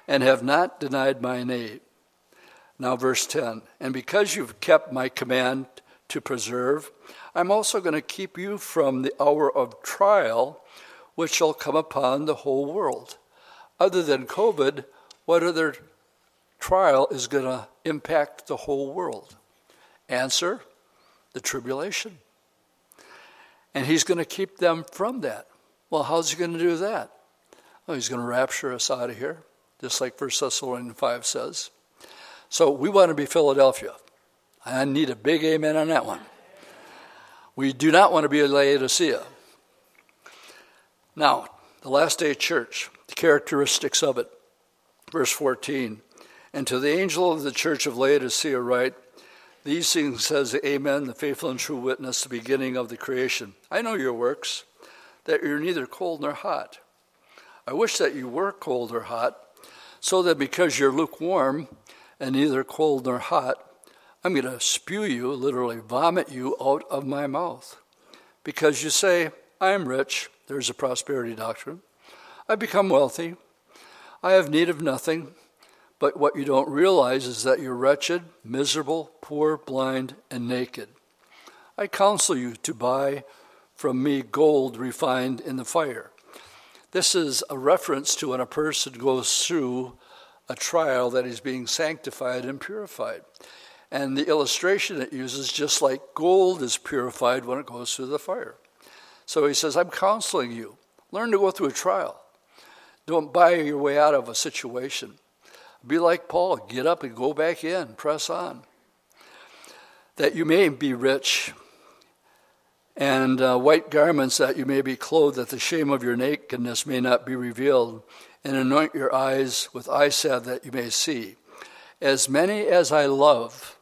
A: and have not denied my name. Now, verse 10 And because you've kept my command to preserve, I'm also going to keep you from the hour of trial which shall come upon the whole world. Other than COVID, what other trial is going to impact the whole world? Answer the tribulation. And he's going to keep them from that. Well, how's he going to do that? Well, he's going to rapture us out of here, just like 1 Thessalonians 5 says. So we want to be Philadelphia. I need a big amen on that one. We do not want to be Laodicea. Now, the last day church, the characteristics of it. Verse 14. And to the angel of the church of Laodicea write, These things says the Amen, the faithful and true witness, the beginning of the creation. I know your works, that you're neither cold nor hot. I wish that you were cold or hot, so that because you're lukewarm, and neither cold nor hot, I'm going to spew you, literally vomit you out of my mouth. Because you say, I'm rich, there's a prosperity doctrine. I've become wealthy. I have need of nothing. But what you don't realize is that you're wretched, miserable, poor, blind, and naked. I counsel you to buy from me gold refined in the fire. This is a reference to when a person goes through a trial that is being sanctified and purified. And the illustration it uses, just like gold is purified when it goes through the fire. So he says, I'm counseling you. Learn to go through a trial. Don't buy your way out of a situation. Be like Paul, get up and go back in, press on. That you may be rich, and uh, white garments that you may be clothed, that the shame of your nakedness may not be revealed, and anoint your eyes with eye salve that you may see. As many as I love,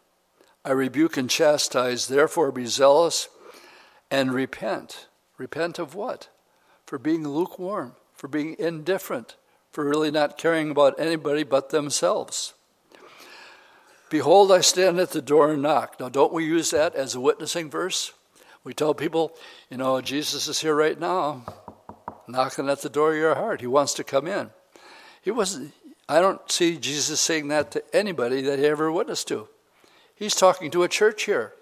A: I rebuke and chastise, therefore be zealous and repent. Repent of what? For being lukewarm, for being indifferent, for really not caring about anybody but themselves. Behold, I stand at the door and knock. Now, don't we use that as a witnessing verse? We tell people, you know, Jesus is here right now knocking at the door of your heart. He wants to come in. He wasn't, I don't see Jesus saying that to anybody that he ever witnessed to. He's talking to a church here.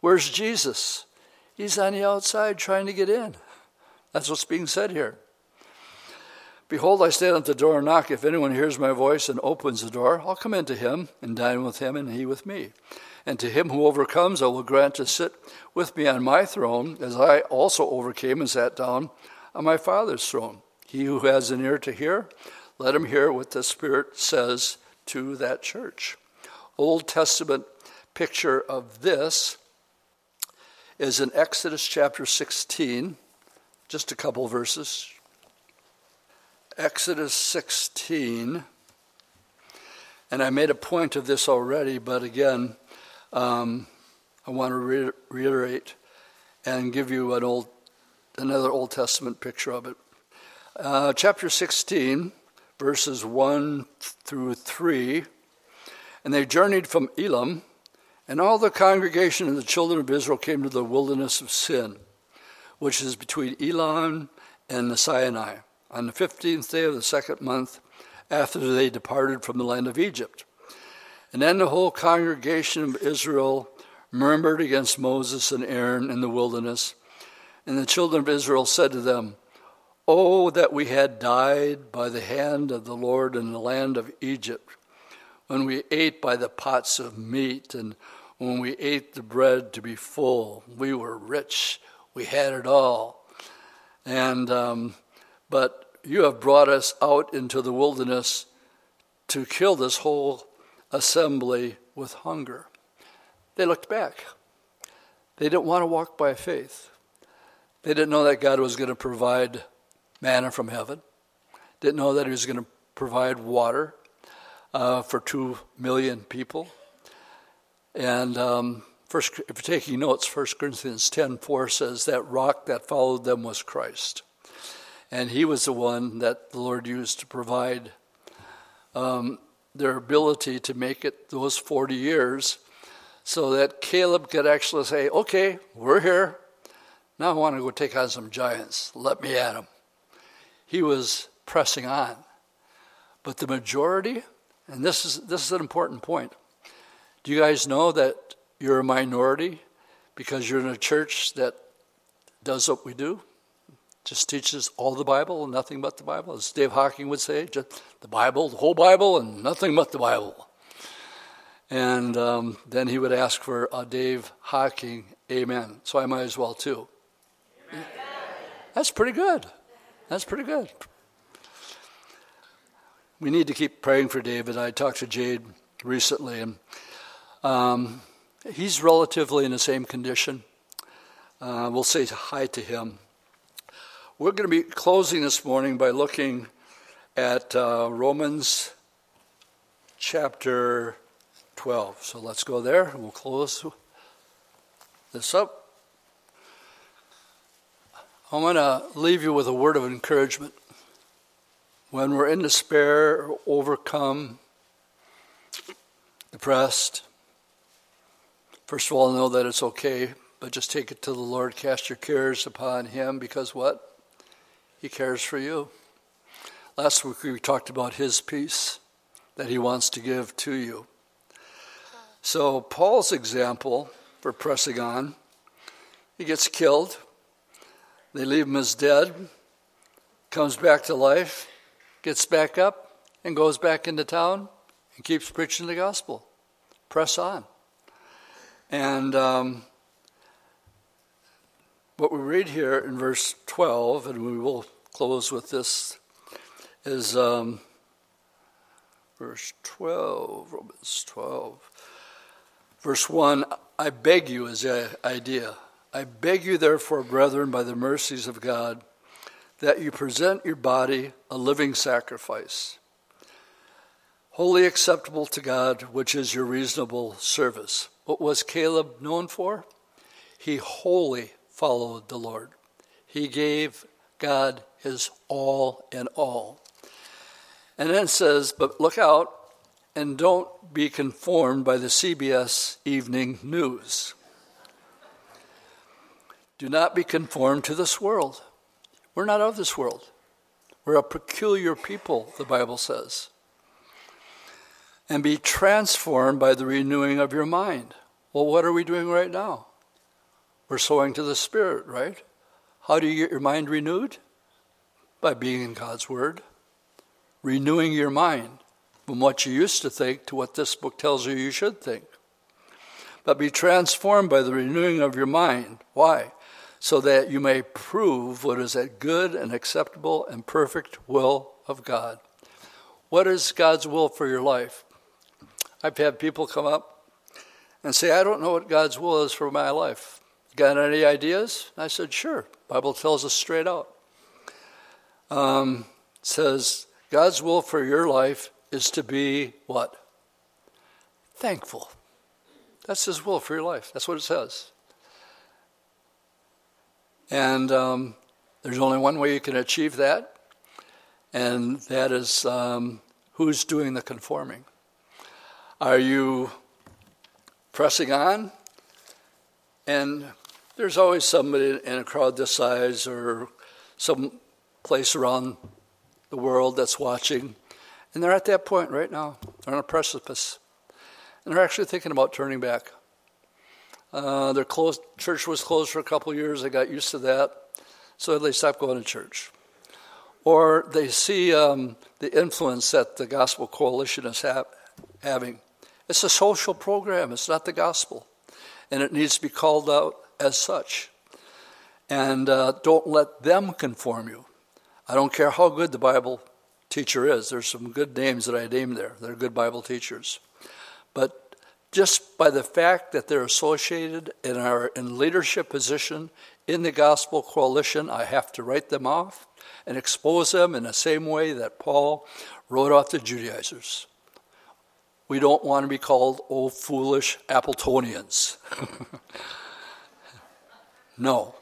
A: Where's Jesus? He's on the outside trying to get in. That's what's being said here. Behold, I stand at the door and knock. If anyone hears my voice and opens the door, I'll come into him and dine with him and he with me. And to him who overcomes, I will grant to sit with me on my throne, as I also overcame and sat down on my Father's throne. He who has an ear to hear, let him hear what the Spirit says to that church. Old Testament picture of this is in Exodus chapter 16, just a couple verses. Exodus 16, and I made a point of this already, but again, um, I want to re- reiterate and give you an old, another Old Testament picture of it. Uh, chapter 16, verses 1 through 3. And they journeyed from Elim, And all the congregation of the children of Israel came to the wilderness of Sin, which is between Elim and the Sinai, on the fifteenth day of the second month after they departed from the land of Egypt. And then the whole congregation of Israel murmured against Moses and Aaron in the wilderness. And the children of Israel said to them, Oh, that we had died by the hand of the Lord in the land of Egypt, when we ate by the pots of meat, and when we ate the bread to be full. We were rich, we had it all. And, um, but you have brought us out into the wilderness to kill this whole assembly with hunger. They looked back. They didn't want to walk by faith. They didn't know that God was going to provide manna from heaven. Didn't know that he was going to provide water uh, for two million people. And um, first, if you're taking notes, 1 Corinthians 10 4 says that rock that followed them was Christ. And he was the one that the Lord used to provide um, their ability to make it those 40 years so that Caleb could actually say, Okay, we're here. Now I want to go take on some giants. Let me at them he was pressing on. But the majority, and this is, this is an important point. Do you guys know that you're a minority because you're in a church that does what we do? Just teaches all the Bible and nothing but the Bible? As Dave Hocking would say, just the Bible, the whole Bible, and nothing but the Bible. And um, then he would ask for a Dave Hocking, amen. So I might as well too. Amen. That's pretty good. That's pretty good. We need to keep praying for David. I talked to Jade recently, and um, he's relatively in the same condition. Uh, we'll say hi to him. We're going to be closing this morning by looking at uh, Romans chapter 12. So let's go there. And we'll close this up. I want to leave you with a word of encouragement. When we're in despair, overcome, depressed, first of all, know that it's okay, but just take it to the Lord. Cast your cares upon Him because what? He cares for you. Last week we talked about His peace that He wants to give to you. So, Paul's example for pressing on, he gets killed they leave him as dead, comes back to life, gets back up, and goes back into town and keeps preaching the gospel. Press on. And um, what we read here in verse 12, and we will close with this, is um, verse 12, Romans 12. Verse 1 I beg you is the idea. I beg you, therefore, brethren, by the mercies of God, that you present your body a living sacrifice, wholly acceptable to God, which is your reasonable service. What was Caleb known for? He wholly followed the Lord. He gave God is all in all. And then it says, But look out and don't be conformed by the CBS evening news. Do not be conformed to this world. We're not of this world. We're a peculiar people, the Bible says. And be transformed by the renewing of your mind. Well, what are we doing right now? We're sowing to the Spirit, right? How do you get your mind renewed? By being in God's Word. Renewing your mind from what you used to think to what this book tells you you should think. But be transformed by the renewing of your mind. Why? so that you may prove what is that good and acceptable and perfect will of God. What is God's will for your life? I've had people come up and say, I don't know what God's will is for my life. Got any ideas? I said, sure. Bible tells us straight out. Um, says God's will for your life is to be what? Thankful. That's His will for your life. That's what it says. And um, there's only one way you can achieve that, and that is um, who's doing the conforming. Are you pressing on, and there's always somebody in a crowd this size or some place around the world that's watching, and they're at that point right now. They're on a precipice, and they're actually thinking about turning back. Uh, their closed, church was closed for a couple years. They got used to that, so they stopped going to church. Or they see um, the influence that the Gospel Coalition is ha- having. It's a social program, it's not the gospel. And it needs to be called out as such. And uh, don't let them conform you. I don't care how good the Bible teacher is. There's some good names that I named there. They're good Bible teachers. But just by the fact that they're associated and are in leadership position in the gospel coalition, I have to write them off and expose them in the same way that Paul wrote off the Judaizers. We don't want to be called old foolish Appletonians. no.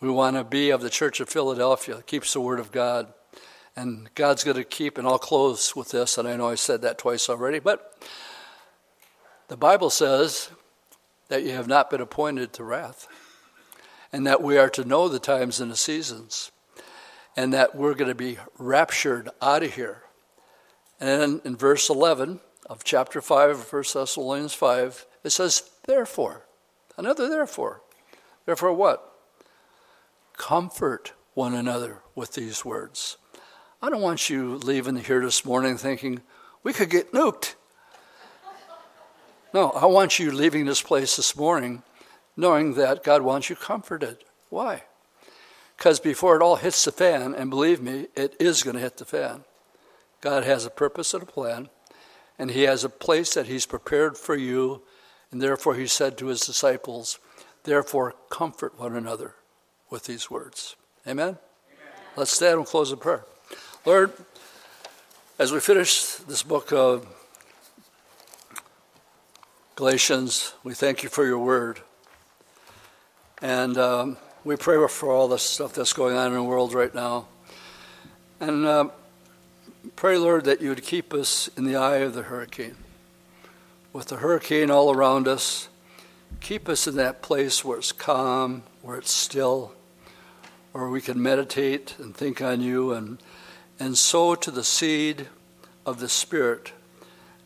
A: We want to be of the Church of Philadelphia, keeps the Word of God. And God's going to keep, and I'll close with this, and I know I said that twice already, but the Bible says that you have not been appointed to wrath, and that we are to know the times and the seasons, and that we're going to be raptured out of here. And then in verse 11 of chapter 5 of 1 Thessalonians 5, it says, Therefore, another therefore. Therefore, what? Comfort one another with these words. I don't want you leaving here this morning thinking, we could get nuked. No, I want you leaving this place this morning knowing that God wants you comforted. Why? Because before it all hits the fan, and believe me, it is going to hit the fan, God has a purpose and a plan, and He has a place that He's prepared for you, and therefore He said to His disciples, Therefore, comfort one another with these words. Amen? Amen. Let's stand and close in prayer. Lord, as we finish this book of Galatians, we thank you for your word. And um, we pray for all the stuff that's going on in the world right now. And uh, pray, Lord, that you would keep us in the eye of the hurricane. With the hurricane all around us, keep us in that place where it's calm, where it's still, where we can meditate and think on you and, and sow to the seed of the Spirit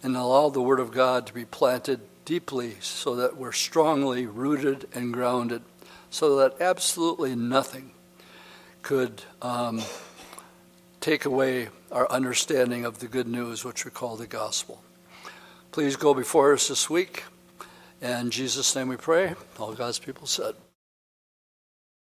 A: and allow the Word of God to be planted deeply so that we're strongly rooted and grounded, so that absolutely nothing could um, take away our understanding of the good news, which we call the gospel. Please go before us this week. In Jesus' name we pray. All God's people said.